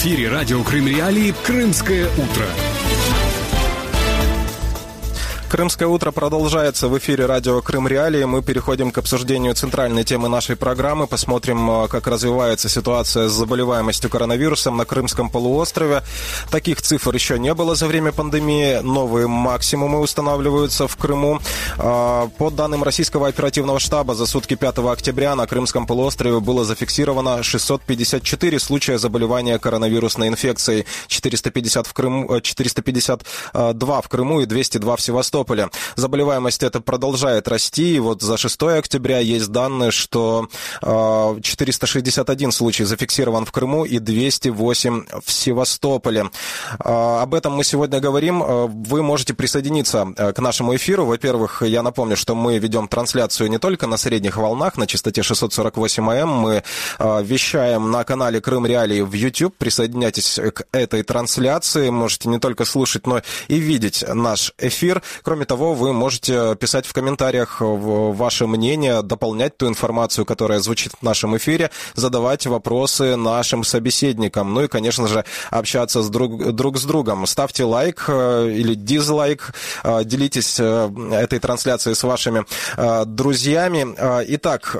эфире радио Крым Реалии «Крымское утро». Крымское утро продолжается в эфире радио Крым Реалии. Мы переходим к обсуждению центральной темы нашей программы. Посмотрим, э, как развивается ситуация с заболеваемостью коронавирусом на Крымском полуострове. Таких цифр еще не было за время пандемии. Новые максимумы устанавливаются в Крыму. А, по данным российского оперативного штаба, за сутки 5 октября на Крымском полуострове было зафиксировано 654 случая заболевания коронавирусной инфекцией. 450 в Крыму, 452 э, в Крыму и 202 в Севастополе. Севастополе. Заболеваемость это продолжает расти. И вот за 6 октября есть данные, что 461 а, случай зафиксирован в Крыму и 208 в Севастополе. А, об этом мы сегодня говорим. А, вы можете присоединиться к нашему эфиру. Во-первых, я напомню, что мы ведем трансляцию не только на средних волнах на частоте 648 м. Мы вещаем на канале Крым Реалии в YouTube. Присоединяйтесь к этой трансляции. Можете не только слушать, но и видеть наш эфир. Кроме того, вы можете писать в комментариях ваше мнение, дополнять ту информацию, которая звучит в нашем эфире, задавать вопросы нашим собеседникам. Ну и, конечно же, общаться с друг, друг с другом. Ставьте лайк э, или дизлайк, э, делитесь э, этой трансляцией с вашими друзьями. Итак,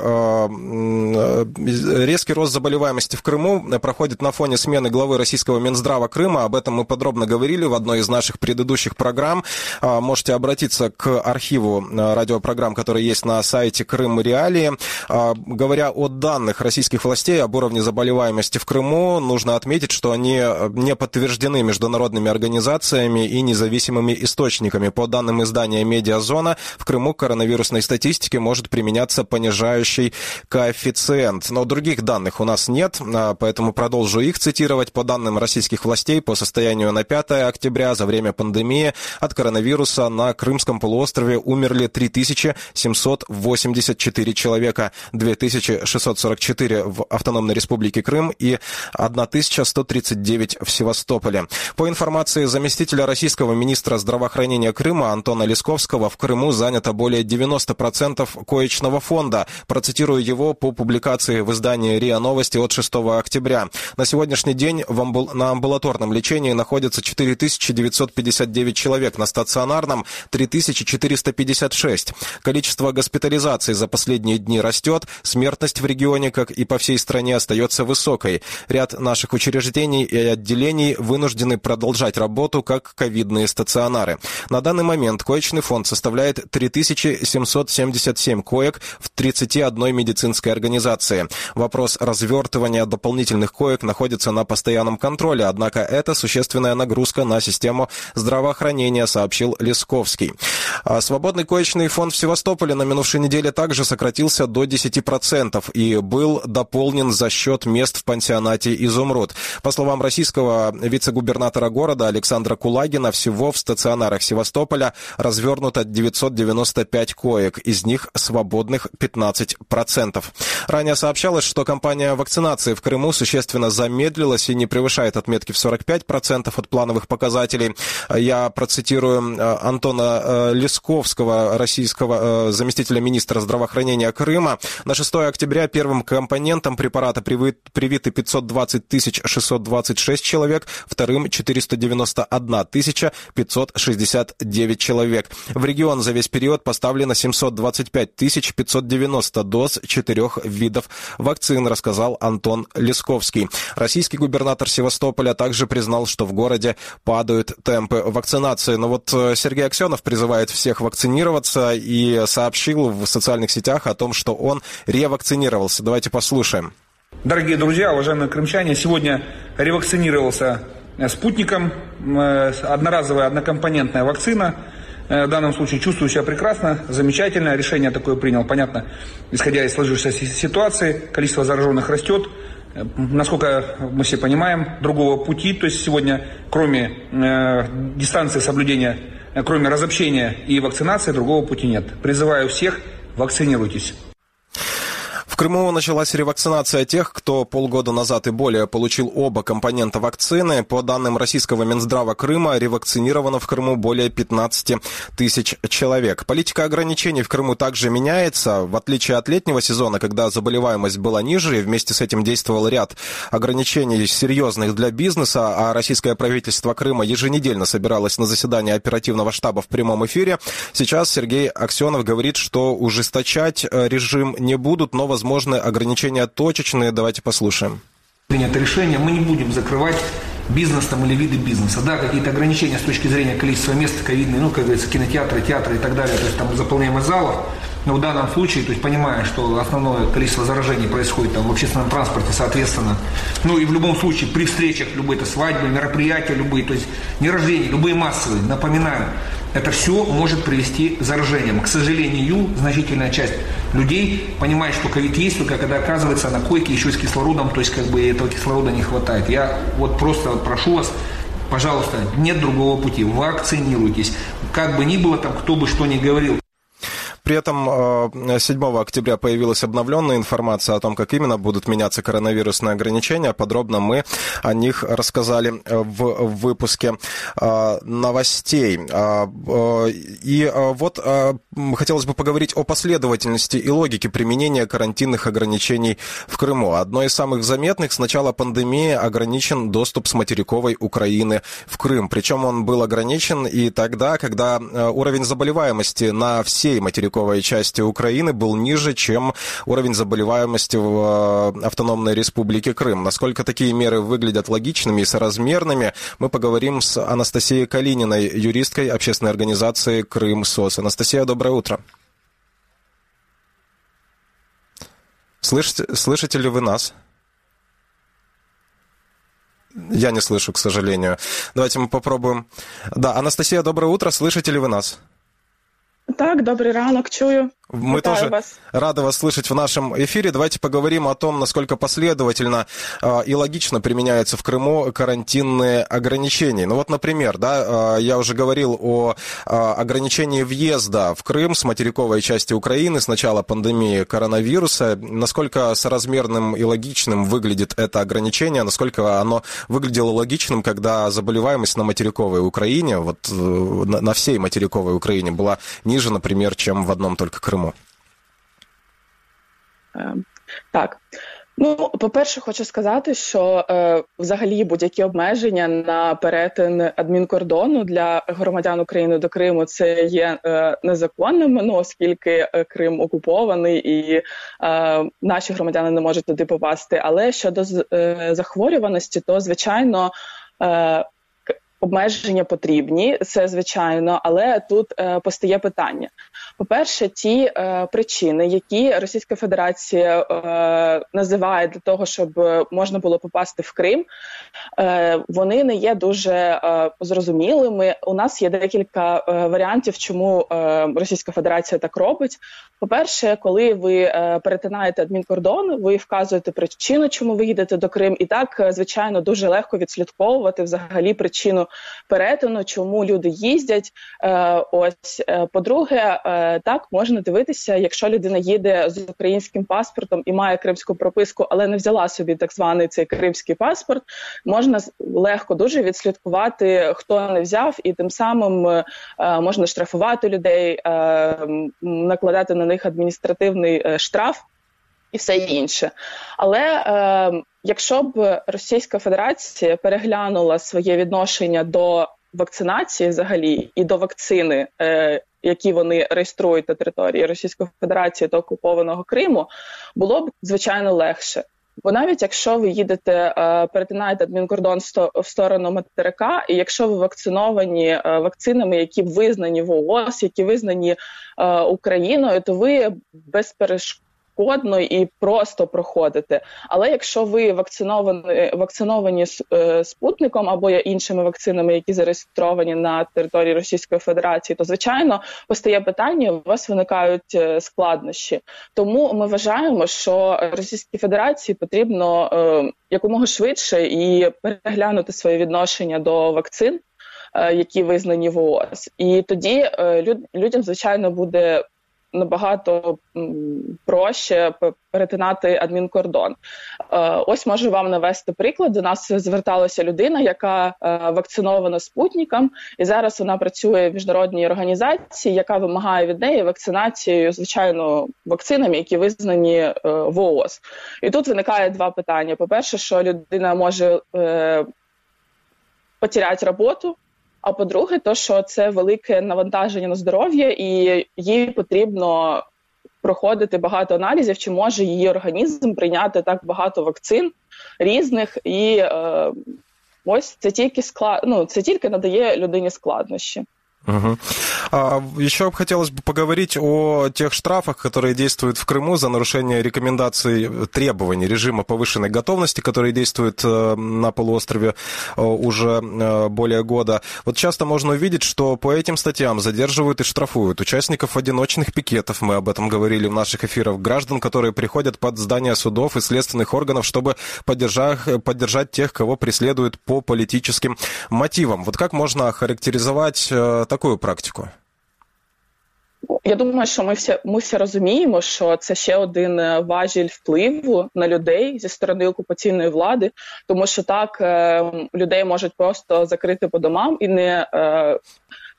резкий рост заболеваемости в Крыму проходит на фоне смены главы российского Минздрава Крыма. Об этом мы подробно говорили в одной из наших предыдущих программ. Можете обратиться к архиву э, радиопрограмм, которые есть на сайте Крым Реалии. А, говоря о данных российских властей об уровне заболеваемости в Крыму, нужно отметить, что они э, не подтверждены международными организациями и независимыми источниками. По данным издания «Медиазона», в Крыму коронавирусной статистике может применяться понижающий коэффициент. Но других данных у нас нет, а, поэтому продолжу их цитировать. По данным российских властей, по состоянию на 5 октября за время пандемии от коронавируса на Крымском полуострове умерли 3784 человека, 2644 в Автономной Республике Крым и 1139 в Севастополе. По информации заместителя российского министра здравоохранения Крыма Антона Лесковского, в Крыму занято более 90% коечного фонда. Процитирую его по публикации в издании РИА Новости от 6 октября. На сегодняшний день амбул... на амбулаторном лечении находится 4959 человек, на стационарном 3456. Количество госпитализаций за последние дни растет, смертность в регионе, как и по всей стране, остается высокой. Ряд наших учреждений и отделений вынуждены продолжать работу как ковидные стационары. На данный момент коечный фонд составляет 3777 коек в 31 медицинской организации. Вопрос развертывания дополнительных коек находится на постоянном контроле, однако это существенная нагрузка на систему здравоохранения, сообщил Лесковский. А свободный коечный фонд в Севастополе на минувшей неделе также сократился до 10% и был дополнен за счет мест в пансионате «Изумруд». По словам российского вице-губернатора города Александра Кулагина, всего в стационарах Севастополя развернуто 995 коек, из них свободных 15%. Ранее сообщалось, что кампания вакцинации в Крыму существенно замедлилась и не превышает отметки в 45% от плановых показателей. Я процитирую э, Антона э, Лесковского, российского э, заместителя министра здравоохранения Крыма. На 6 октября первым компонентом препарата привиты 520 626 человек, вторым 491 569 человек. В регион за весь период поставлено 725 590 доз четырех видов вакцин, рассказал Антон Лесковский. Российский губернатор Севастополя также признал, что в городе падают темпы вакцинации. Но вот э, Сергей Аксенов призывает всех вакцинироваться и сообщил в социальных сетях о том, что он ревакцинировался. Давайте послушаем. Дорогие друзья, уважаемые крымчане, сегодня ревакцинировался э, спутником, э, одноразовая однокомпонентная вакцина. В данном случае чувствую себя прекрасно, замечательно, решение такое принял, понятно, исходя из сложившейся ситуации, количество зараженных растет, Насколько мы все понимаем, другого пути, то есть сегодня, кроме э, дистанции соблюдения, э, кроме разобщения и вакцинации, другого пути нет. Призываю всех, вакцинируйтесь. Крыму началась ревакцинация тех, кто полгода назад и более получил оба компонента вакцины. По данным российского Минздрава Крыма, ревакцинировано в Крыму более 15 тысяч человек. Политика ограничений в Крыму также меняется. В отличие от летнего сезона, когда заболеваемость была ниже, и вместе с этим действовал ряд ограничений серьезных для бизнеса, а российское правительство Крыма еженедельно собиралось на заседание оперативного штаба в прямом эфире, сейчас Сергей Аксенов говорит, что ужесточать э, режим не будут, но, возможно, возможны ограничения точечные. Давайте послушаем. Принято решение, мы не будем закрывать бизнес там или виды бизнеса. Да, какие-то ограничения с точки зрения количества мест ковидные, ну, как говорится, кинотеатры, театры и так далее, то есть там заполняемость залов. Но в данном случае, то есть понимая, что основное количество заражений происходит там в общественном транспорте, соответственно, ну и в любом случае при встречах, любые это свадьбы, мероприятия, любые, то есть не рождения, любые массовые, напоминаю, это все может привести к заражениям. К сожалению, значительная часть людей понимает, что ковид есть, только когда оказывается на койке еще с кислородом, то есть как бы этого кислорода не хватает. Я вот просто прошу вас, пожалуйста, нет другого пути, вакцинируйтесь. Как бы ни было там, кто бы что ни говорил, при этом 7 э, октября появилась обновленная информация о том, как именно будут меняться коронавирусные ограничения. Подробно мы о них рассказали э, в выпуске э, новостей. И вот хотелось бы поговорить о последовательности и логике применения карантинных ограничений в Крыму. Одно из самых заметных с начала пандемии ограничен доступ с материковой Украины в Крым. Причем он был ограничен и тогда, когда уровень заболеваемости на всей материковой материковой части Украины был ниже, чем уровень заболеваемости в э, Автономной Республике Крым. Насколько такие меры выглядят логичными и соразмерными, мы поговорим с Анастасией Калининой, юристкой общественной организации «Крым СОС». Анастасия, доброе утро. Слышите, слышите ли вы нас? Я не слышу, к сожалению. Давайте мы попробуем. Да, Анастасия, доброе утро. Слышите ли вы нас? Так, добрий ранок, чую. Мы Витаю тоже вас. рады вас слышать в нашем эфире. Давайте поговорим о том, насколько последовательно э, и логично применяются в Крыму карантинные ограничения. Ну вот, например, да, э, я уже говорил о э, ограничении въезда в Крым с материковой части Украины с начала пандемии коронавируса. Насколько соразмерным и логичным выглядит это ограничение, насколько оно выглядело логичным, когда заболеваемость на материковой Украине, вот на, на всей материковой Украине была ниже, например, чем в одном только Крыму. Криму? Е, так. Ну, по-перше, хочу сказати, що е, взагалі будь-які обмеження на перетин адмінкордону для громадян України до Криму це є е, незаконними, ну оскільки е, Крим окупований і е, наші громадяни не можуть туди попасти. Але щодо е, захворюваності, то звичайно. Обмеження потрібні, це звичайно, але тут е, постає питання: по-перше, ті е, причини, які Російська Федерація е, називає для того, щоб можна було попасти в Крим, е, вони не є дуже е, зрозумілими. У нас є декілька е, варіантів, чому Російська Федерація так робить. По-перше, коли ви перетинаєте адмінкордон, ви вказуєте причину, чому ви їдете до Крим, і так звичайно дуже легко відслідковувати взагалі причину перетину, чому люди їздять. Ось по-друге так можна дивитися, якщо людина їде з українським паспортом і має кримську прописку, але не взяла собі так званий цей кримський паспорт, можна легко дуже відслідкувати, хто не взяв, і тим самим е, можна штрафувати людей, е, накладати на них адміністративний е, штраф. І все інше, але е, якщо б Російська Федерація переглянула своє відношення до вакцинації, взагалі, і до вакцини, е, які вони реєструють на території Російської Федерації та окупованого Криму, було б звичайно легше. Бо навіть якщо ви їдете, е, перетинаєте адмінкордон в сторону материка, і якщо ви вакциновані е, вакцинами, які визнані в ООС, які визнані е, Україною, то ви без перешкод шкодно і просто проходити. Але якщо ви вакциновані вакциновані е, спутником або іншими вакцинами, які зареєстровані на території Російської Федерації, то звичайно постає питання: у вас виникають е, складнощі. Тому ми вважаємо, що Російській Федерації потрібно е, якомога швидше і переглянути своє відношення до вакцин. Які визнані в ООС. і тоді людям звичайно буде набагато проще перетинати адмінкордон. Ось можу вам навести приклад. До нас зверталася людина, яка вакцинована спутником, і зараз вона працює в міжнародній організації, яка вимагає від неї вакцинацією, звичайно, вакцинами, які визнані в ООС. І тут виникає два питання: по перше, що людина може потеряти роботу. А по-друге, то що це велике навантаження на здоров'я, і їй потрібно проходити багато аналізів, чи може її організм прийняти так багато вакцин різних, і е, ось це тільки склад... ну, це тільки надає людині складнощі. Угу. А, еще хотелось бы поговорить о тех штрафах, которые действуют в Крыму за нарушение рекомендаций, требований режима повышенной готовности, которые действуют э, на полуострове э, уже э, более года. Вот часто можно увидеть, что по этим статьям задерживают и штрафуют участников одиночных пикетов, мы об этом говорили в наших эфирах, граждан, которые приходят под здания судов и следственных органов, чтобы поддержать, поддержать тех, кого преследуют по политическим мотивам. Вот как можно характеризовать такую практику? Я думаю, що ми всі ми всі розуміємо, що це ще один е, важіль впливу на людей зі сторони окупаційної влади, тому що так е, людей можуть просто закрити по домам і не е,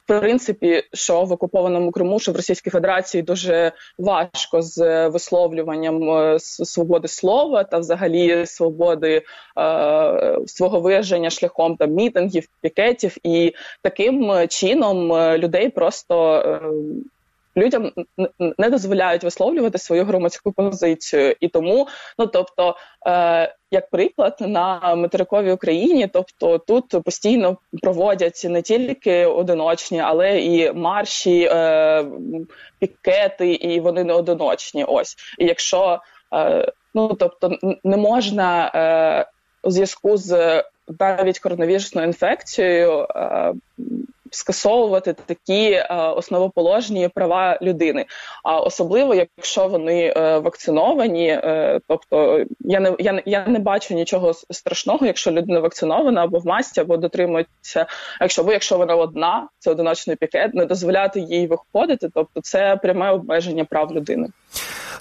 принципі, що в окупованому Криму, що в Російській Федерації дуже важко з висловлюванням е, свободи слова та взагалі свободи е, свого вираження шляхом там мітингів, пікетів, і таким чином е, людей просто. Е, людям не дозволяють висловлювати свою громадську позицію, і тому, ну тобто, е, як приклад на материковій Україні, тобто тут постійно проводять не тільки одиночні, але і марші, е, пікети, і вони не одиночні. Ось і якщо е, ну тобто не можна е, у зв'язку з навіть коронавірусною інфекцією. Е, скасовувати такі е, основоположні права людини. А особливо, якщо вони е, вакциновані, е, тобто я не я, я не бачу нічого страшного, якщо людина вакцинована або в масці, або дотримується. Якщо ви, якщо вона одна, це одиночний пікет, не дозволяти їй виходити, тобто це пряме обмеження прав людини.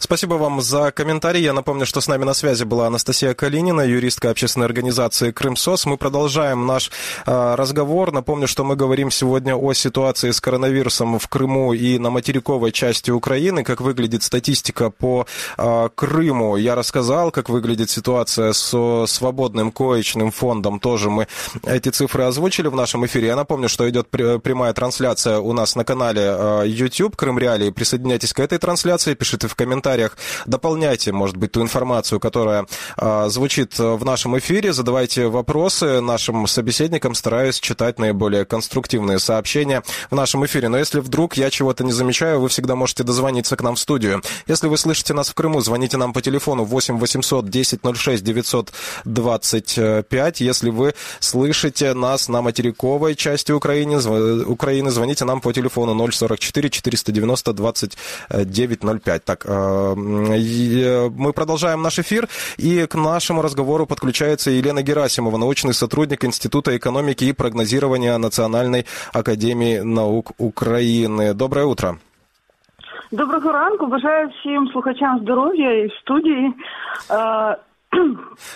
Спасибо вам за комментарий. Я напомню, что с нами на связи была Анастасия Калинина, юристка общественной организации «Крымсос». Мы продолжаем наш э, разговор. Напомню, что мы говорим сегодня о ситуации с коронавирусом в Крыму и на материковой части Украины. Как выглядит статистика по э, Крыму. Я рассказал, как выглядит ситуация с свободным коечным фондом. Тоже мы эти цифры озвучили в нашем эфире. Я напомню, что идет прямая трансляция у нас на канале э, YouTube «Крым Реалии». Присоединяйтесь к этой трансляции, пишите в комментариях комментариях дополняйте, может быть, ту информацию, которая э, звучит в нашем эфире, задавайте вопросы нашим собеседникам, стараюсь читать наиболее конструктивные сообщения в нашем эфире. Но если вдруг я чего-то не замечаю, вы всегда можете дозвониться к нам в студию. Если вы слышите нас в Крыму, звоните нам по телефону 8 800 10 06 925. Если вы слышите нас на материковой части Украины, Украины звоните нам по телефону 044 490 2905. Так, мы продолжаем наш эфир, и к нашему разговору подключается Елена Герасимова, научный сотрудник Института экономики и прогнозирования Национальной академии наук України. Доброе утро. Доброго ранку. Бажаю всім слухачам здоров'я і в студії.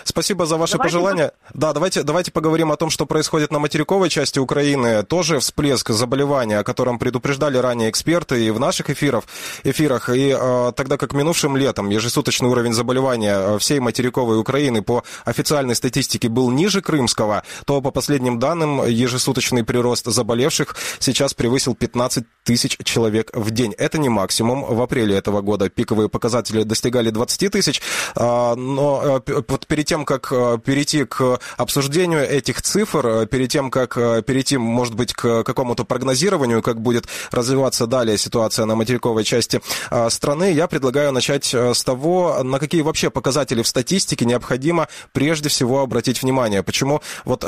Спасибо за ваши давайте пожелания. По... Да, давайте, давайте поговорим о том, что происходит на материковой части Украины. Тоже всплеск заболевания, о котором предупреждали ранее эксперты и в наших эфирах. эфирах. И э, тогда как минувшим летом ежесуточный уровень заболевания э, всей материковой Украины по официальной статистике был ниже крымского, то по последним данным ежесуточный прирост заболевших сейчас превысил 15 тысяч человек в день. Это не максимум. В апреле этого года пиковые показатели достигали 20 тысяч, э, но вот перед тем, как э, перейти к обсуждению этих цифр, э, перед тем, как э, перейти, может быть, к какому-то прогнозированию, как будет развиваться далее ситуация на материковой части страны, я предлагаю начать с того, на какие вообще показатели в статистике необходимо прежде всего обратить внимание. Почему вот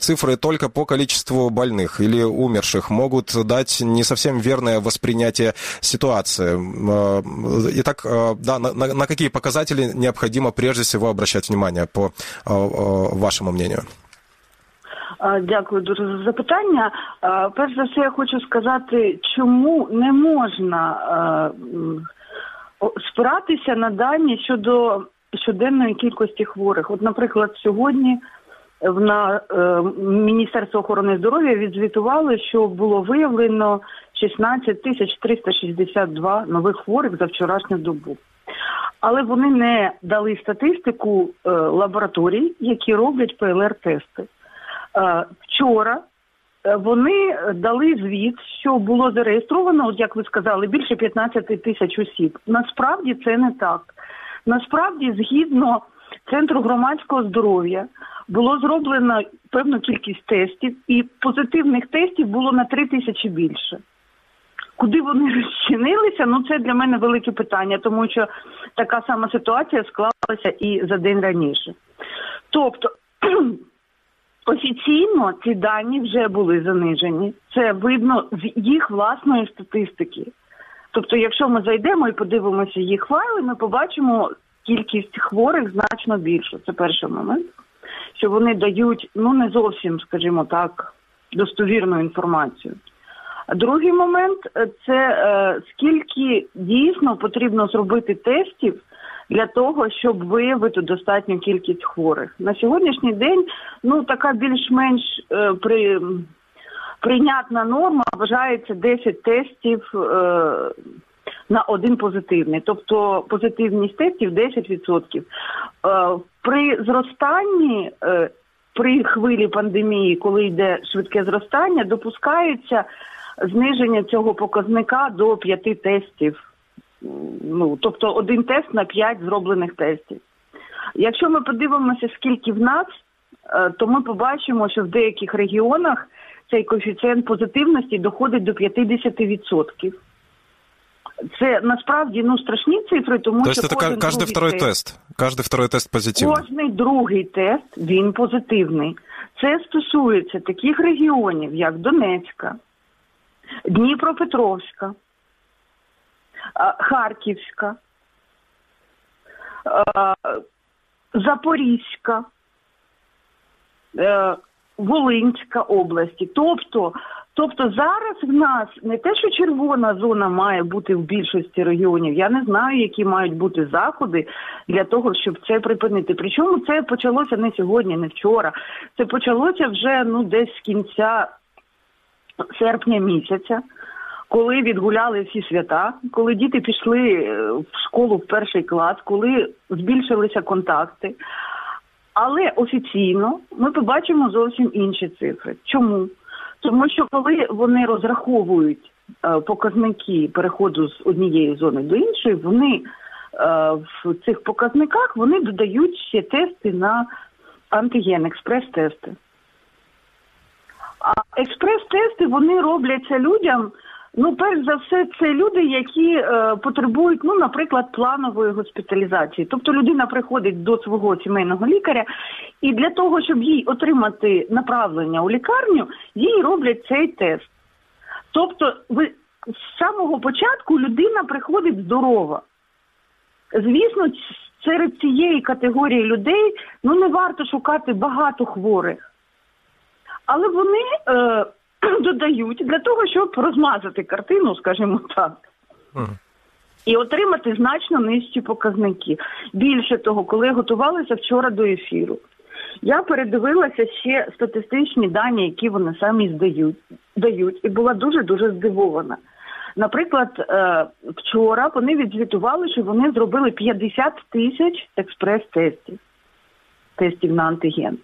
цифры только по количеству больных или умерших могут дать не совсем верное воспринятие ситуации. Итак, да, на, на какие показатели необходимо прежде всего обращать внимание, по вашему мнению? Дякую дуже за запитання. Перш за все, я хочу сказати, чому не можна спиратися на дані щодо щоденної кількості хворих. От, наприклад, сьогодні в на е, Міністерство охорони здоров'я відзвітували, що було виявлено 16 тисяч 362 нових хворих за вчорашню добу. Але вони не дали статистику е, лабораторій, які роблять ПЛР-тести. Е, вчора е, вони дали звіт, що було зареєстровано, от як ви сказали, більше 15 тисяч осіб. Насправді це не так. Насправді, згідно центру громадського здоров'я, було зроблено певну кількість тестів, і позитивних тестів було на 3 тисячі більше. Куди вони розчинилися? Ну це для мене велике питання, тому що така сама ситуація склалася і за день раніше. Тобто офіційно ці дані вже були занижені. Це видно з їх власної статистики. Тобто, якщо ми зайдемо і подивимося їх файли, ми побачимо кількість хворих значно більше. Це перший момент, що вони дають ну не зовсім, скажімо так, достовірну інформацію. Другий момент це е, скільки дійсно потрібно зробити тестів для того, щоб виявити достатню кількість хворих. На сьогоднішній день ну така більш-менш е, при прийнятна норма вважається 10 тестів е, на один позитивний, тобто позитивність тестів 10%. Е, при зростанні, е, при хвилі пандемії, коли йде швидке зростання, допускається зниження цього показника до 5 тестів. Ну, тобто один тест на 5 зроблених тестів. Якщо ми подивимося, скільки в нас, е, то ми побачимо, що в деяких регіонах цей коефіцієнт позитивності доходить до 50%. Це насправді ну страшні цифри, тому То що это кожен каждый второй тест, тест. Каждый второй тест позитивний. Кожний другий тест він позитивний. Це стосується таких регіонів, як Донецька, Дніпропетровська, Харківська, Запорізька. Е, Волинська області. Тобто, тобто зараз в нас не те, що червона зона має бути в більшості регіонів. Я не знаю, які мають бути заходи для того, щоб це припинити. Причому це почалося не сьогодні, не вчора. Це почалося вже ну десь з кінця серпня місяця. Коли відгуляли всі свята, коли діти пішли е, в школу в перший клас, коли збільшилися контакти, але офіційно ми побачимо зовсім інші цифри. Чому? Тому що коли вони розраховують е, показники переходу з однієї зони до іншої, вони е, в цих показниках вони додають ще тести на антиген, експрес-тести. А експрес-тести вони робляться людям. Ну, перш за все, це люди, які е, потребують, ну, наприклад, планової госпіталізації. Тобто людина приходить до свого сімейного лікаря, і для того, щоб їй отримати направлення у лікарню, їй роблять цей тест. Тобто, ви з самого початку людина приходить здорова. Звісно, серед цієї категорії людей ну не варто шукати багато хворих, але вони. Е, додають для того, щоб розмазати картину, скажімо так. І отримати значно нижчі показники. Більше того, коли я готувалася вчора до ефіру, я передивилася ще статистичні дані, які вони самі здають, дають, і була дуже дуже здивована. Наприклад, е, вчора вони відзвітували, що вони зробили 50 тисяч експрес-тестів, тестів на антиген.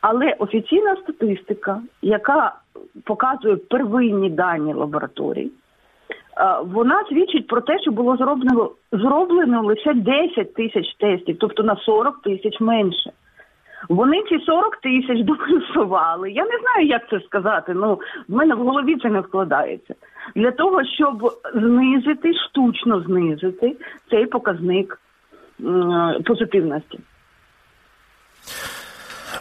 Але офіційна статистика, яка показує первинні дані лабораторій, вона свідчить про те, що було зроблено зроблено лише 10 тисяч тестів, тобто на 40 тисяч менше. Вони ці 40 тисяч доплюсували. Я не знаю, як це сказати. Ну в мене в голові це не вкладається для того, щоб знизити штучно знизити цей показник позитивності.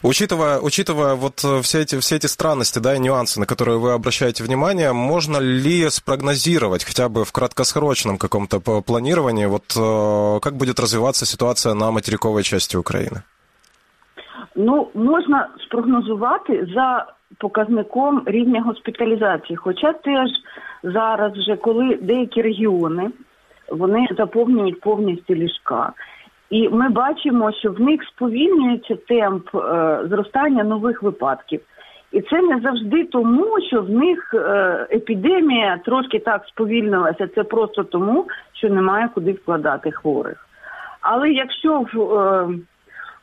Учитывая, учитывая вот э, все эти, все эти странности, да, и нюансы, на которые вы обращаете внимание, можно ли спрогнозировать хотя бы в краткосрочном каком-то планировании, вот э, как будет развиваться ситуация на материковой части Украины? Ну, можна спрогнозувати за показником рівня госпіталізації. Хоча теж зараз, вже коли деякі регіони вони заповнюють повністю ліжка. І ми бачимо, що в них сповільнюється темп е, зростання нових випадків. І це не завжди тому, що в них е, епідемія трошки так сповільнилася. Це просто тому, що немає куди вкладати хворих. Але якщо в, е,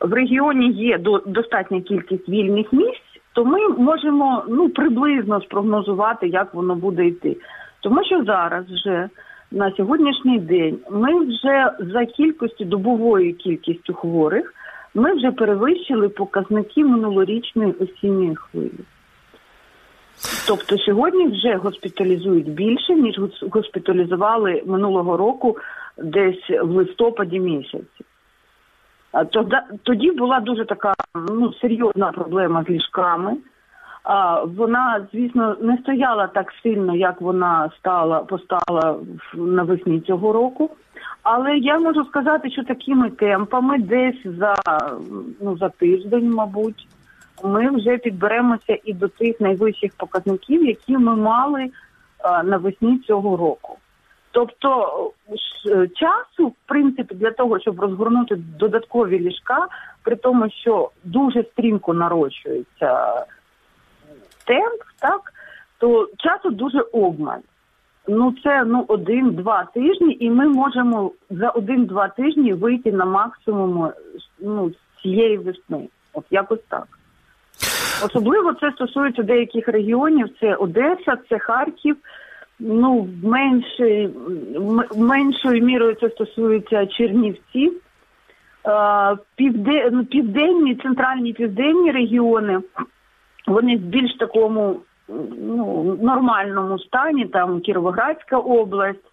в регіоні є до, достатня кількість вільних місць, то ми можемо ну приблизно спрогнозувати, як воно буде йти. Тому що зараз вже на сьогоднішній день ми вже за кількістю добовою кількістю хворих ми вже перевищили показники минулорічної осінньої хвилі. Тобто сьогодні вже госпіталізують більше, ніж госпіталізували минулого року десь в листопаді місяці. Тоді була дуже така ну, серйозна проблема з ліжками. Вона, звісно, не стояла так сильно, як вона стала постала навесні цього року. Але я можу сказати, що такими темпами десь за ну за тиждень, мабуть, ми вже підберемося і до тих найвищих показників, які ми мали навесні цього року. Тобто часу, в принципі, для того, щоб розгорнути додаткові ліжка, при тому, що дуже стрімко нарощується темп, так то часу дуже обмаль. Ну це ну один-два тижні, і ми можемо за один-два тижні вийти на максимум ну, цієї весни. От якось так. Особливо це стосується деяких регіонів: це Одеса, це Харків. Ну, меншою, меншою мірою це стосується Чернівці, Півде, ну, південні, центральні південні регіони вони в більш такому ну, нормальному стані, там Кіровоградська область.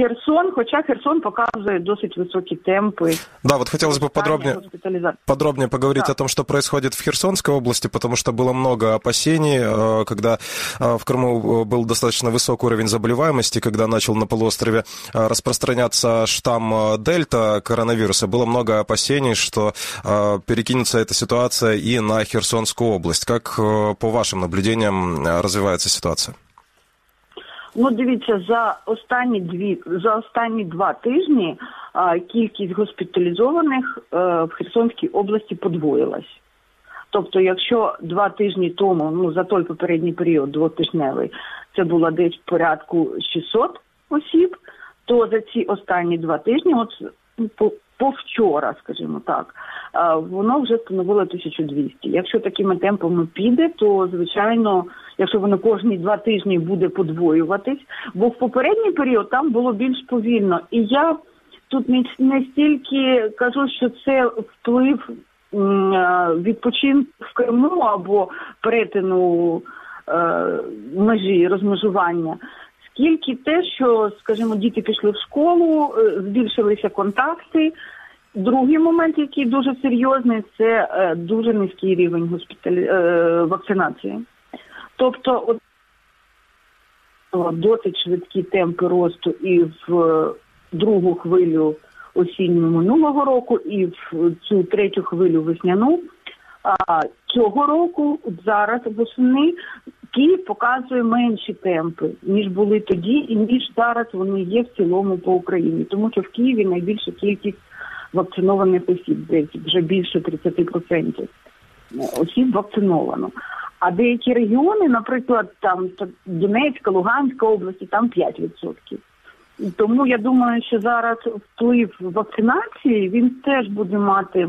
Херсон, хотя Херсон показывает досить высокие темпы. Да, вот хотелось бы подробнее, подробнее поговорить да. о том, что происходит в Херсонской области, потому что было много опасений, э, когда э, в Крыму был достаточно высокий уровень заболеваемости, когда начал на полуострове э, распространяться штамм Дельта коронавируса, было много опасений, что перекинется эта ситуация и на Херсонскую область. Как по вашим наблюдениям развивается ситуация? Ну, дивіться, за останні дві за останні два тижні а, кількість госпіталізованих а, е, в Херсонській області подвоїлась. Тобто, якщо два тижні тому, ну за той попередній період, двотижневий, це було десь порядку 600 осіб, то за ці останні два тижні, от по, по скажімо так, воно вже становило 1200. Якщо такими темпами піде, то звичайно, якщо воно кожні два тижні буде подвоюватись, бо в попередній період там було більш повільно. І я тут не стільки кажу, що це вплив відпочинку в Криму або перетину е, межі розмежування. Скільки те, що, скажімо, діти пішли в школу, е, збільшилися контакти, Другий момент, який дуже серйозний, це е, дуже низький рівень госпіталі... е, вакцинації. Тобто, от, досить швидкі темпи росту і в другу хвилю осінню минулого року, і в цю третю хвилю весняну. А цього року, зараз восени, Київ показує менші темпи, ніж були тоді, і ніж зараз вони є в цілому по Україні, тому що в Києві найбільша кількість вакцинованих осіб, десь вже більше 30% осіб вакциновано. А деякі регіони, наприклад, там Донецька, Луганська області, там 5%. Тому я думаю, що зараз вплив вакцинації він теж буде мати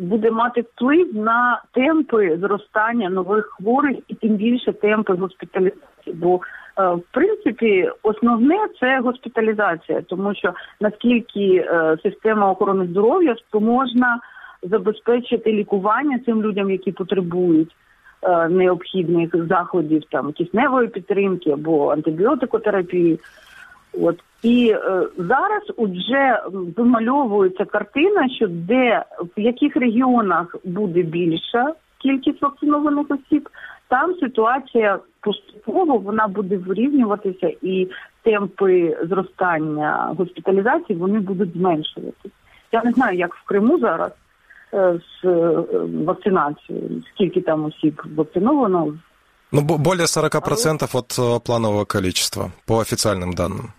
буде мати вплив на темпи зростання нових хворих і тим більше темпи госпіталізації. Бо Е, в принципі, основне це госпіталізація, тому що наскільки е, система охорони здоров'я спроможна забезпечити лікування цим людям, які потребують е, необхідних заходів там кисневої підтримки або антибіотикотерапії. От і е, зараз вже вимальовується картина, що де в яких регіонах буде більша кількість вакцинованих осіб, там ситуація поступово вона буде вирівнюватися, і темпи зростання госпіталізації вони будуть зменшуватися. Я не знаю, як в Криму зараз. з вакцинацією. Скільки там осіб вакциновано? Ну, более 40% от планового количества, по официальным данным.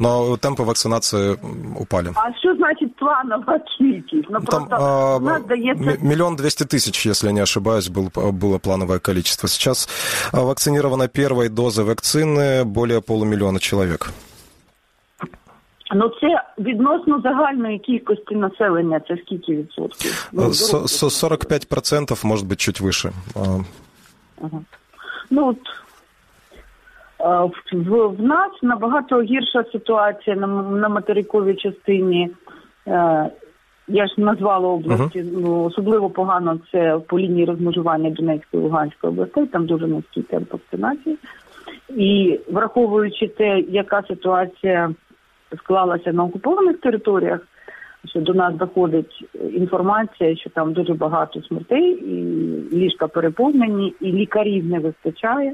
Но темпи вакцинації упали. А що значить планова кількість? Ну, Там а, дається... миллион двести тысяч, если не ошибаюсь, был, было плановое количество. Сейчас вакцинировано первой дозой вакцины более полумиллиона человек. Ну, це відносно загальної кількості населення, це скільки відсотків? Ну, 45%, може бути, чуть вище. Ага. Ну, от в, в нас набагато гірша ситуація на, на материковій частині. Я ж назвала області, uh-huh. ну особливо погано це по лінії розмежування Донецької і Луганської областей, там дуже низький темп вакцинації. І враховуючи те, яка ситуація склалася на окупованих територіях, що до нас доходить інформація, що там дуже багато смертей, і ліжка переповнені, і лікарів не вистачає.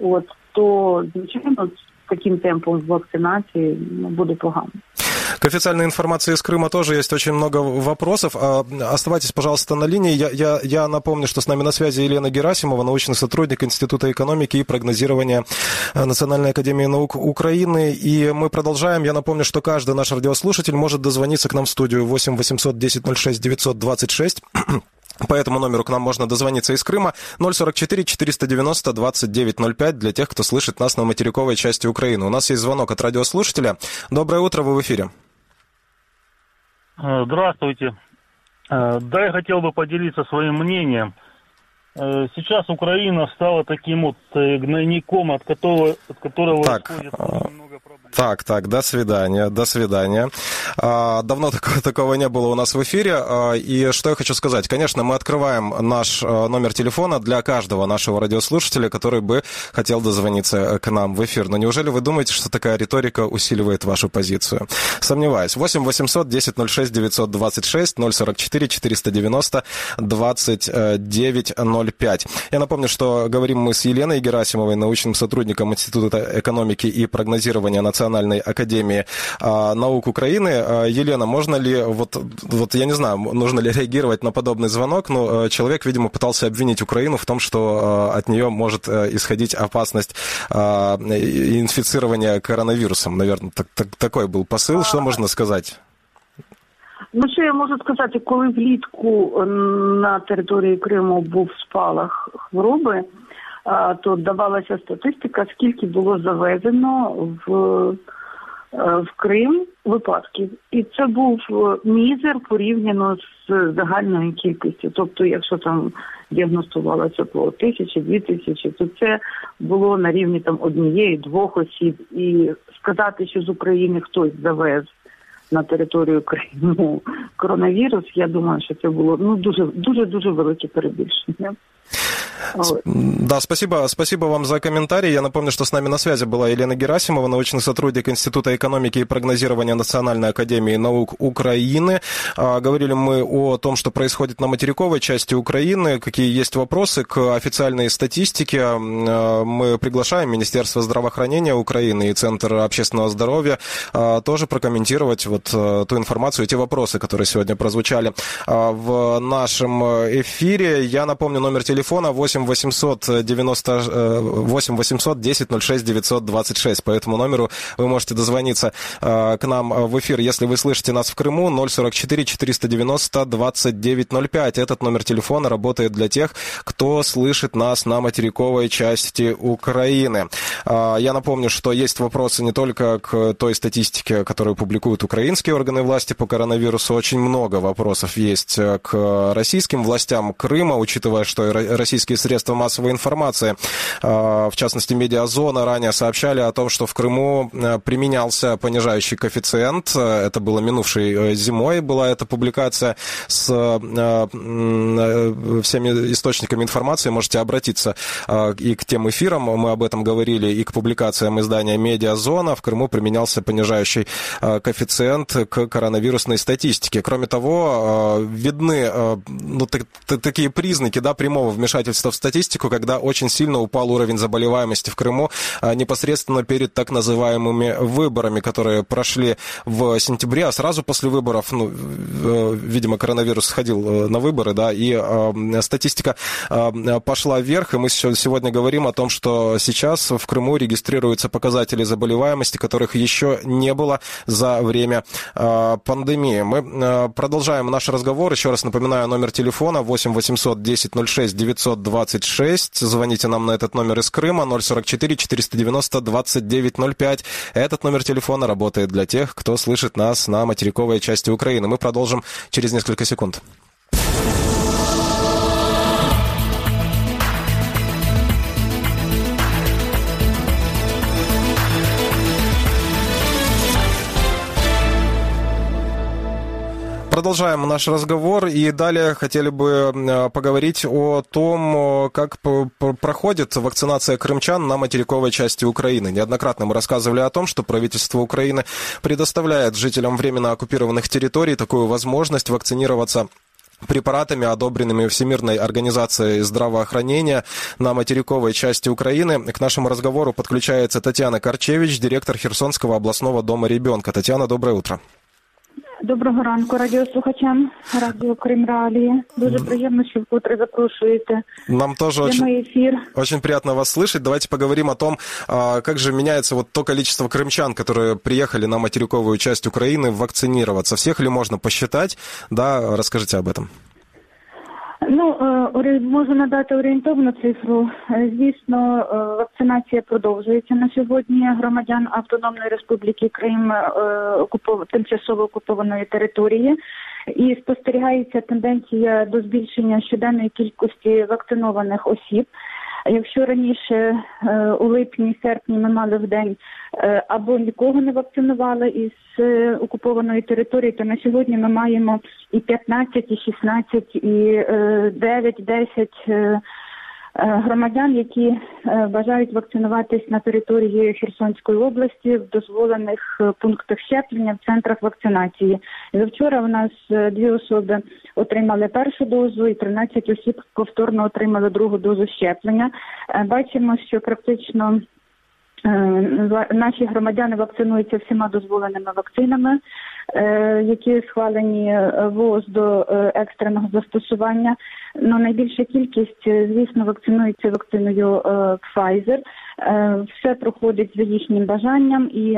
От то звичайно таким темпом з вакцинації буде погано. К официальной информации из Крыма тоже есть очень много вопросов. А, оставайтесь, пожалуйста, на линии. Я, я, я напомню, что с нами на связи Елена Герасимова, научный сотрудник Института экономики и прогнозирования э, Национальной академии наук Украины. И мы продолжаем. Я напомню, что каждый наш радиослушатель может дозвониться к нам в студию 8 800 10 06 926. По этому номеру к нам можно дозвониться из Крыма 044 490 2905 для тех, кто слышит нас на материковой части Украины. У нас есть звонок от радиослушателя. Доброе утро, вы в эфире. Э, здравствуйте. Э, да, я хотел бы поделиться своим мнением. Э, сейчас Украина стала таким вот гнойником, от которого, от которого так, исходит очень много проблем. Так, так, до свидания, до свидания. А, давно такого, такого не было у нас в эфире. А, и что я хочу сказать. Конечно, мы открываем наш а, номер телефона для каждого нашего радиослушателя, который бы хотел дозвониться к нам в эфир. Но неужели вы думаете, что такая риторика усиливает вашу позицию? Сомневаюсь. 8 800 10 06 926 044 490 29 05. Я напомню, что говорим мы с Еленой Герасимовой, научным сотрудником Института экономики и прогнозирования Национальной академии а, наук Украины. А, Елена, можно ли, вот, вот я не знаю, нужно ли реагировать на подобный звонок, но а, человек, видимо, пытался обвинить Украину в том, что от нее может исходить опасность инфицирования коронавирусом. Наверное, так, так, такой был посыл. Что можно сказать? Ну, що я можу сказати, коли влітку на території Криму був спалах хвороби, то давалася статистика, скільки було завезено в в Крим випадків, і це був мізер порівняно з загальною кількістю. Тобто, якщо там діагностувалося по тисячі, дві тисячі, то це було на рівні там однієї, двох осіб. І сказати, що з України хтось завез на територію Криму коронавірус, я думаю, що це було ну дуже дуже дуже велике перебільшення. Да, спасибо, спасибо вам за комментарий. Я напомню, что с нами на связи была Елена Герасимова, научный сотрудник Института экономики и прогнозирования Национальной академии наук Украины. А, говорили мы о том, что происходит на материковой части Украины, какие есть вопросы к официальной статистике. А, мы приглашаем Министерство здравоохранения Украины и Центр общественного здоровья а, тоже прокомментировать вот ту информацию, те вопросы, которые сегодня прозвучали в нашем эфире. Я напомню номер телефона 8 8 890, 8 800 10 06 926. По этому номеру вы можете дозвониться э, к нам в эфир, если вы слышите нас в Крыму, 044 490 2905. Этот номер телефона работает для тех, кто слышит нас на материковой части Украины. Э, я напомню, что есть вопросы не только к той статистике, которую публикуют украинские органы власти по коронавирусу. Очень много вопросов есть к российским властям Крыма, учитывая, что российские средства массовой информации, а, в частности, Медиазона ранее сообщали о том, что в Крыму э, применялся понижающий коэффициент. Это было минувшей э, зимой, была эта публикация с э, всеми источниками информации. Можете обратиться и к тем эфирам, мы об этом говорили, и к публикациям издания «Медиазона». В Крыму применялся понижающий коэффициент к коронавирусной статистике. Кроме того, видны ну, такие признаки да, прямого вмешательства в статистику, когда очень сильно упал уровень заболеваемости в Крыму непосредственно перед так называемыми выборами, которые прошли в сентябре, а сразу после выборов, ну, видимо, коронавирус сходил на выборы, да, и статистика пошла вверх, и мы сегодня говорим о том, что сейчас в Крыму регистрируются показатели заболеваемости, которых еще не было за время пандемии. Мы продолжаем наш разговор. Еще раз напоминаю, номер телефона 8 800 10 06 926. Звоните нам на этот номер из Крыма 044 490 2905. Этот номер телефона работает для тех, кто слышит нас на материковой части Украины. Мы продолжим через несколько секунд. Продолжаем наш разговор и далее хотели бы поговорить о том, как проходит вакцинация крымчан на материковой части Украины. Неоднократно мы рассказывали о том, что правительство Украины предоставляет жителям временно оккупированных территорий такую возможность вакцинироваться препаратами, одобренными Всемирной организацией здравоохранения на материковой части Украины. К нашему разговору подключается Татьяна Корчевич, директор Херсонского областного дома ребенка. Татьяна, доброе утро. Доброго ранку радіослухачам радіо Крим Реалии. Дуже приятно, что вкотре запрошуєте. Нам тоже очень, эфир. очень приятно вас слышать. Давайте поговорим о том, как же меняется вот то количество крымчан, которые приехали на материковую часть Украины вакцинироваться. Всех ли можно посчитать? Да, расскажите об этом. Ну, можу надати орієнтовну цифру. Звісно, вакцинація продовжується на сьогодні громадян Автономної Республіки Крим тимчасово окупованої території. І спостерігається тенденція до збільшення щоденної кількості вакцинованих осіб. Якщо раніше у липні-серпні ми мали в день або нікого не вакцинували із окупованої території, то на сьогодні ми маємо і 15, і 16, і 9, 10 громадян, які бажають вакцинуватись на території Херсонської області в дозволених пунктах щеплення в центрах вакцинації. Завчора у нас дві особи отримали першу дозу, і 13 осіб повторно отримали другу дозу щеплення. Бачимо, що практично Наші громадяни вакцинуються всіма дозволеними вакцинами, які схвалені ВОЗ до екстреного застосування. Ну найбільша кількість, звісно, вакцинується вакциною Pfizer. Все проходить за їхнім бажанням, і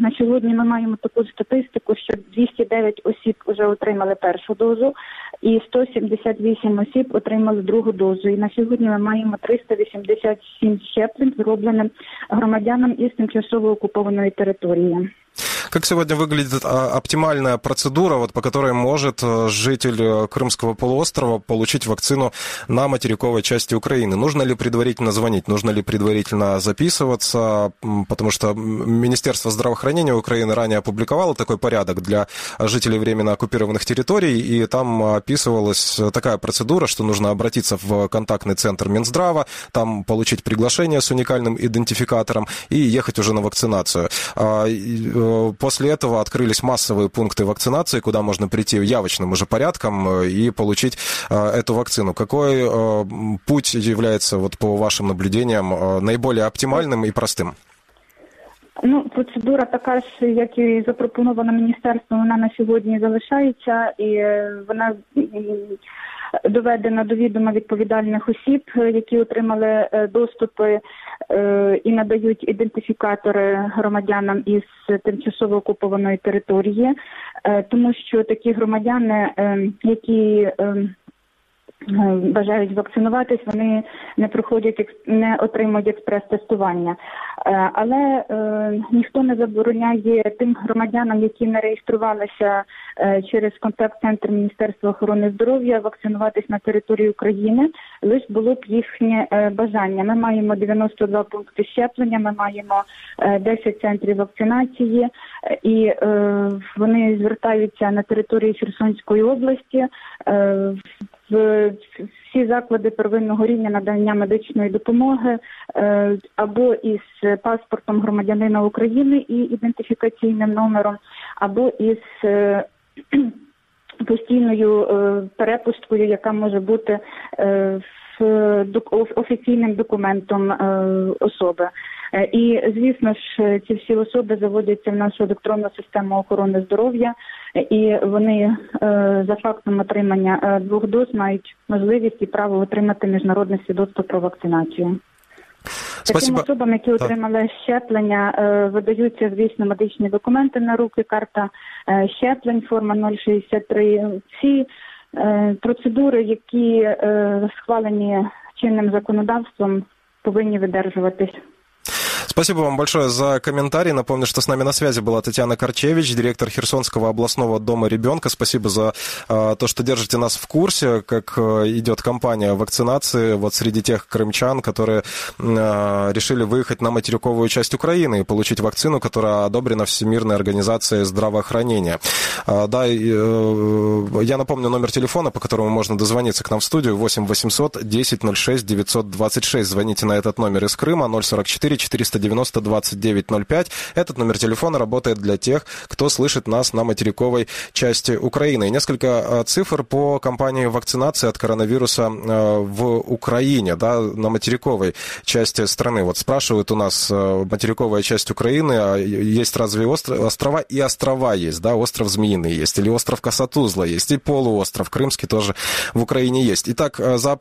на сьогодні ми маємо таку статистику, що 209 осіб вже отримали першу дозу, і 178 осіб отримали другу дозу. І на сьогодні ми маємо 387 щеплень, зроблених громадянам із тимчасово окупованої території. Как сегодня выглядит оптимальная процедура, вот, по которой может житель Крымского полуострова получить вакцину на материковой части Украины? Нужно ли предварительно звонить? Нужно ли предварительно записываться? Потому что Министерство здравоохранения Украины ранее опубликовало такой порядок для жителей временно оккупированных территорий, и там описывалась такая процедура, что нужно обратиться в контактный центр Минздрава, там получить приглашение с уникальным идентификатором и ехать уже на вакцинацию После этого открылись массовые пункты вакцинации, куда можно прийти явочным уже порядком и получить эту вакцину. Какой путь является, вот по вашим наблюдениям, наиболее оптимальным и простым? Ну, процедура така ж, як і запропонована міністерством, вона на сьогодні залишається, і вона доведена до відома відповідальних осіб, які отримали доступи і надають ідентифікатори громадянам із тимчасово окупованої території, тому що такі громадяни, які бажають вакцинуватись, вони не проходять не отримують експрес-тестування. Але е, ніхто не забороняє тим громадянам, які не реєструвалися е, через контакт-центр Міністерства охорони здоров'я, вакцинуватись на території України. Лише було б їхнє е, бажання. Ми маємо 92 пункти щеплення. Ми маємо 10 центрів вакцинації, і вони звертаються на території Херсонської області всі заклади первинного рівня надання медичної допомоги або із паспортом громадянина України і ідентифікаційним номером, або із постійною перепусткою, яка може бути офіційним документом особи. І звісно ж, ці всі особи заводяться в нашу електронну систему охорони здоров'я, і вони за фактом отримання двох доз мають можливість і право отримати міжнародне свідоцтво про вакцинацію. Таким особам, які отримали щеплення, видаються, звісно, медичні документи на руки, карта щеплень, форма 063. Ці процедури, які схвалені чинним законодавством, повинні видержуватись. Спасибо вам большое за комментарий. Напомню, что с нами на связи была Татьяна Корчевич, директор Херсонского областного дома ребенка. Спасибо за э, то, что держите нас в курсе, как э, идет кампания вакцинации вот среди тех крымчан, которые э, решили выехать на материковую часть Украины и получить вакцину, которая одобрена Всемирной организацией здравоохранения. Э, да, э, я напомню номер телефона, по которому можно дозвониться к нам в студию 8 800 10 06 926. Звоните на этот номер из Крыма 044 400 490 2905. Этот номер телефона работает для тех, кто слышит нас на материковой части Украины. И несколько э, цифр по кампании вакцинации от коронавируса э, в Украине, да, на материковой части страны. Вот спрашивают у нас э, материковая часть Украины, а есть разве острова? И острова есть, да, остров Змеиный есть, или остров Касатузла есть, и полуостров Крымский тоже в Украине есть. Итак, за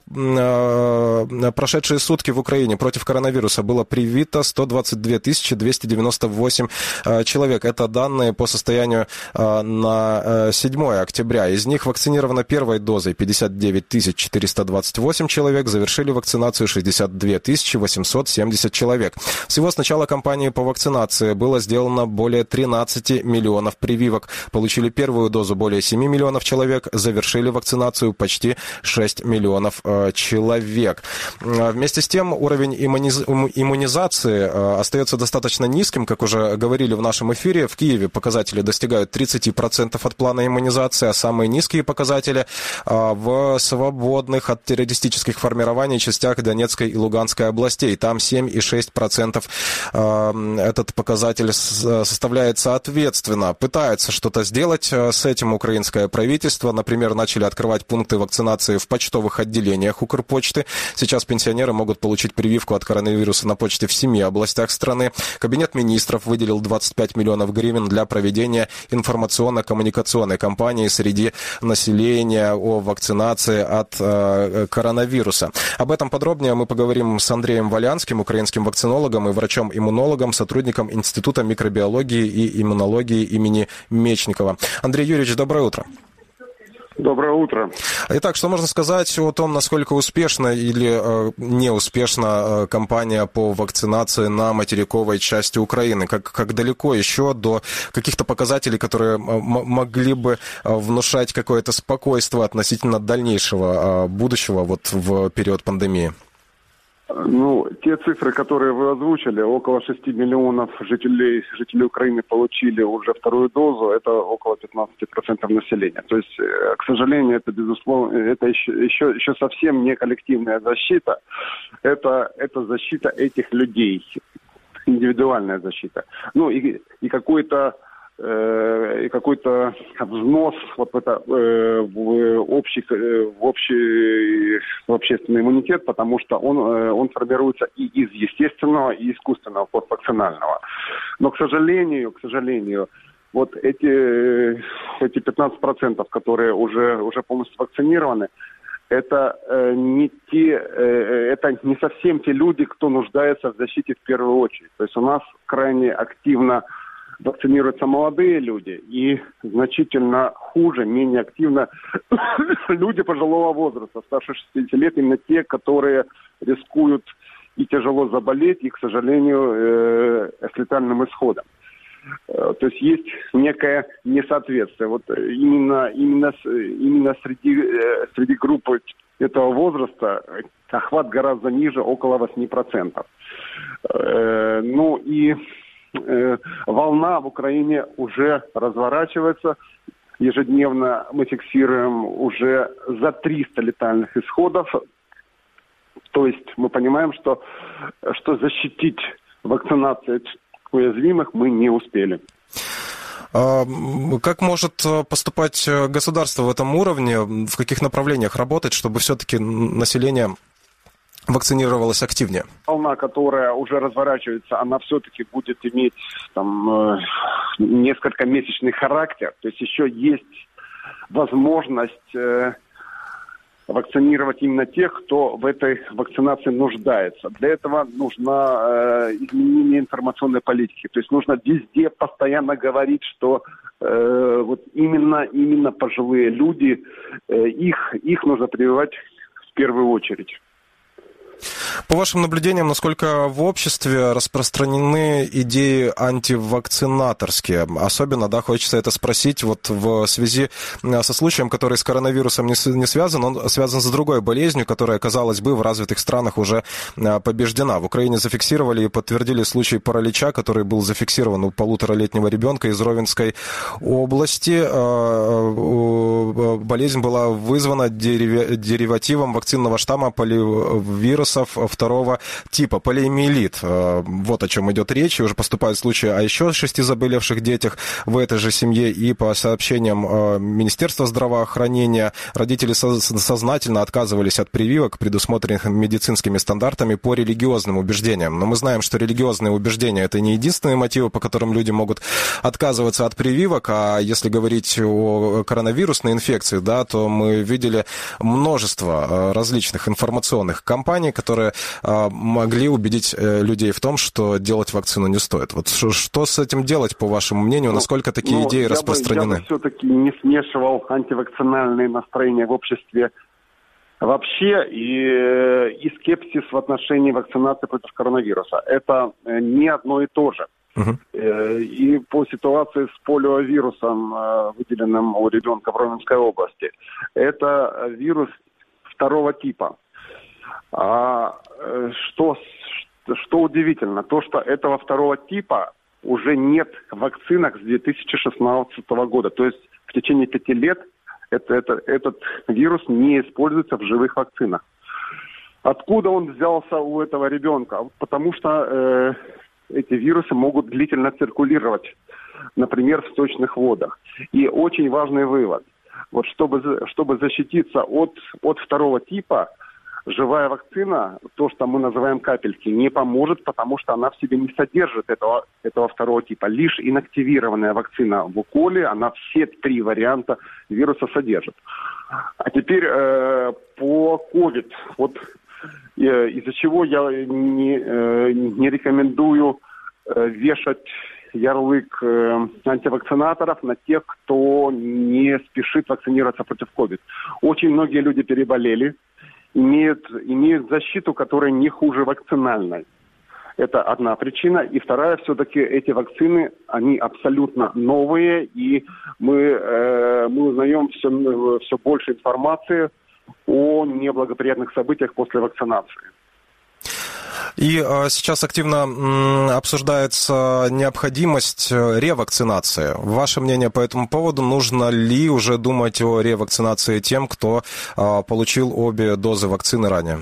прошедшие сутки в Украине против коронавируса было привито 100 122 298 э, человек. Это данные по состоянию э, на 7 э, октября. Из них вакцинировано первой дозой 59 428 человек, завершили вакцинацию 62 870 человек. Всего с начала кампании по вакцинации было сделано более 13 миллионов прививок. Получили первую дозу более 7 миллионов человек, завершили вакцинацию почти 6 миллионов человек. Вместе с тем уровень иммунизации остается достаточно низким, как уже говорили в нашем эфире. В Киеве показатели достигают 30% от плана иммунизации, а самые низкие показатели э, в свободных от террористических формирований частях Донецкой и Луганской областей. Там 7,6% э, этот показатель составляет соответственно. Пытается что-то сделать с этим украинское правительство. Например, начали открывать пункты вакцинации в почтовых отделениях Укрпочты. Сейчас пенсионеры могут получить прививку от коронавируса на почте в семи областях областях страны. Кабинет министров выделил 25 миллионов гривен для проведения информационно-коммуникационной кампании среди населения о вакцинации от э, коронавируса. Об этом подробнее мы поговорим с Андреем Валянским, украинским вакцинологом и врачом-иммунологом, сотрудником Института микробиологии и иммунологии имени Мечникова. Андрей Юрьевич, доброе утро. Доброе утро. Итак, что можно сказать о том, насколько успешна или э, неуспешна э, кампания по вакцинации на материковой части Украины? Как, как далеко еще до каких-то показателей, которые могли бы э, внушать какое-то спокойствие относительно дальнейшего э, будущего вот в период пандемии? Ну, те цифры, которые вы озвучили, около 6 миллионов жителей, жителей Украины получили уже вторую дозу, это около 15% населения. То есть, э, к сожалению, это, безусловно, это еще, еще, еще совсем не коллективная защита, это, это защита этих людей, индивидуальная защита. Ну, и, и какой-то Э, и какой-то взнос вот в это э, в общий э, в общий в общественный иммунитет, потому что он он формируется и из естественного и искусственного подвакцинального. Но к сожалению, к сожалению, вот эти эти 15%, которые уже уже полностью вакцинированы, это не те, это не совсем те люди, кто нуждается в защите в первую очередь. То есть у нас крайне активно вакцинируются молодые люди и значительно хуже, менее активно люди пожилого возраста, старше 60 лет, именно те, которые рискуют и тяжело заболеть, и, к сожалению, э, с летальным исходом. Э, то есть есть некое несоответствие. Вот именно, именно, именно среди, э, среди группы этого возраста охват гораздо ниже, около 8%. Э, ну и волна в Украине уже разворачивается. Ежедневно мы фиксируем уже за 300 летальных исходов. То есть мы понимаем, что, что защитить вакцинацией уязвимых мы не успели. А, как может поступать государство в этом уровне? В каких направлениях работать, чтобы все-таки население вакцинировалась активнее? Волна, которая уже разворачивается, она все-таки будет иметь там э, несколько месячный характер. То есть еще есть возможность э, вакцинировать именно тех, кто в этой вакцинации нуждается. Для этого нужно э, изменение информационной политики. То есть нужно везде постоянно говорить, что э, вот именно, именно пожилые люди, э, их, их нужно прививать в первую очередь. По вашим наблюдениям, насколько в обществе распространены идеи антивакцинаторские? Особенно, да, хочется это спросить вот в связи э, со случаем, который с коронавирусом не, связан, он связан с другой болезнью, которая, казалось бы, в развитых странах уже э, побеждена. В Украине зафиксировали и подтвердили случай паралича, который был зафиксирован у полуторалетнего ребенка из Ровенской области. Э, болезнь была вызвана деривативом вакцинного штамма поливирусов второго типа, полиэмиелит. Э, вот о чем идет речь. И уже поступают случаи о еще шести заболевших детях в этой же семье. И по сообщениям э, Министерства здравоохранения, родители сознательно отказывались от прививок, предусмотренных медицинскими стандартами по религиозным убеждениям. Но мы знаем, что религиозные убеждения это не единственные мотивы, по которым люди могут отказываться от прививок. А если говорить о коронавирусной инфекции, да, то мы видели множество э, различных информационных кампаний, которые а, могли убедить э, людей в том, что делать вакцину не стоит. Вот что с этим делать, по вашему мнению? Ну, Насколько такие ну, идеи я распространены? Бы, я бы все-таки не смешивал антивакцинальные настроения в обществе вообще и, э, и скепсис в отношении вакцинации против коронавируса. Это э, не одно и то же. Uh-huh. И по ситуации с полиовирусом, выделенным у ребенка в Ровенской области, это вирус второго типа. А э, что, что удивительно, то, что этого второго типа уже нет в вакцинах с 2016 года. То есть в течение пяти лет это, это, этот вирус не используется в живых вакцинах. Откуда он взялся у этого ребенка? Потому что э, эти вирусы могут длительно циркулировать, например, в сточных водах. И очень важный вывод. Вот чтобы, чтобы защититься от, от второго типа, живая вакцина, то, что мы называем капельки, не поможет, потому что она в себе не содержит этого, этого второго типа. Лишь инактивированная вакцина в уколе, она все три варианта вируса содержит. А теперь э, по COVID. Вот э, из-за чего я не, э, не рекомендую э, вешать ярлык э, антивакцинаторов на тех, кто не спешит вакцинироваться против COVID. Очень многие люди переболели, имеют, имеют защиту, которая не хуже вакцинальной. Это одна причина. И вторая, все-таки эти вакцины, они абсолютно новые, и мы, э, мы узнаем все, все больше информации о неблагоприятных событиях после вакцинации. И а, сейчас активно обсуждается необходимость э, ревакцинации. Ваше мнение по этому поводу? Нужно ли уже думать о ревакцинации тем, кто а, получил обе дозы вакцины ранее?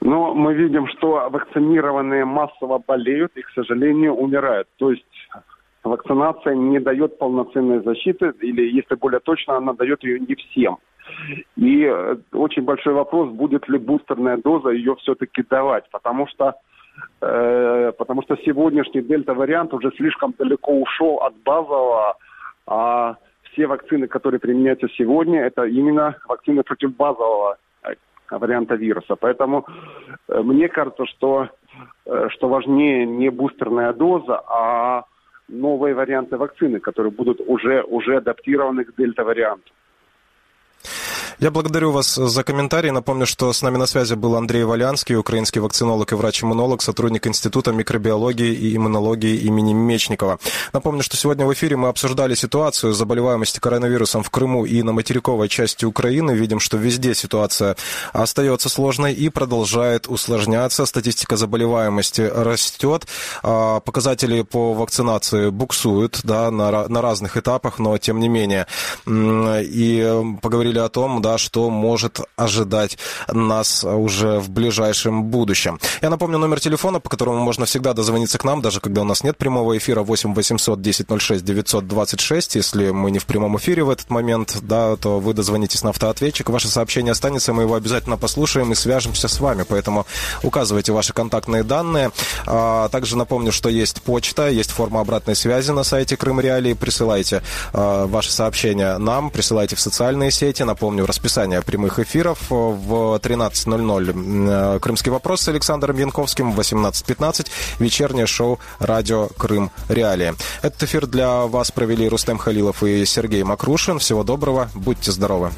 Но мы видим, что вакцинированные массово болеют и, к сожалению, умирают. То есть вакцинация не дает полноценной защиты, или, если более точно, она дает ее не всем. И э, очень большой вопрос, будет ли бустерная доза ее все-таки давать, потому что э, потому что сегодняшний дельта-вариант уже слишком далеко ушел от базового, а все вакцины, которые применяются сегодня, это именно вакцины против базового э, варианта вируса. Поэтому э, мне кажется, что, что важнее не бустерная доза, а новые варианты вакцины, которые будут уже, уже адаптированы к дельта-варианту. Я благодарю вас за комментарий. Напомню, что с нами на связи был Андрей Валянский, украинский вакцинолог и врач-иммунолог, сотрудник Института микробиологии и иммунологии имени Мечникова. Напомню, что сегодня в эфире мы обсуждали ситуацию заболеваемости коронавирусом в Крыму и на материковой части Украины. Видим, что везде ситуация остается сложной и продолжает усложняться. Статистика заболеваемости растет. А, показатели по вакцинации буксуют да, на, на разных этапах, но тем не менее. И поговорили о том, да, что может ожидать нас уже в ближайшем будущем. Я напомню номер телефона, по которому можно всегда дозвониться к нам, даже когда у нас нет прямого эфира, 8 800 10 06 926. Если мы не в прямом эфире в этот момент, да, то вы дозвонитесь на автоответчик, ваше сообщение останется, мы его обязательно послушаем и свяжемся с вами, поэтому указывайте ваши контактные данные. А, также напомню, что есть почта, есть форма обратной связи на сайте Крым Реалии, присылайте а, ваши сообщения нам, присылайте в социальные сети, напомню, расписание прямых эфиров в 13.00 «Крымский вопрос» с Александром Янковским, в 18.15 вечернее шоу «Радио Крым Реалии». Этот эфир для вас провели Рустем Халилов и Сергей Макрушин. Всего доброго, будьте здоровы.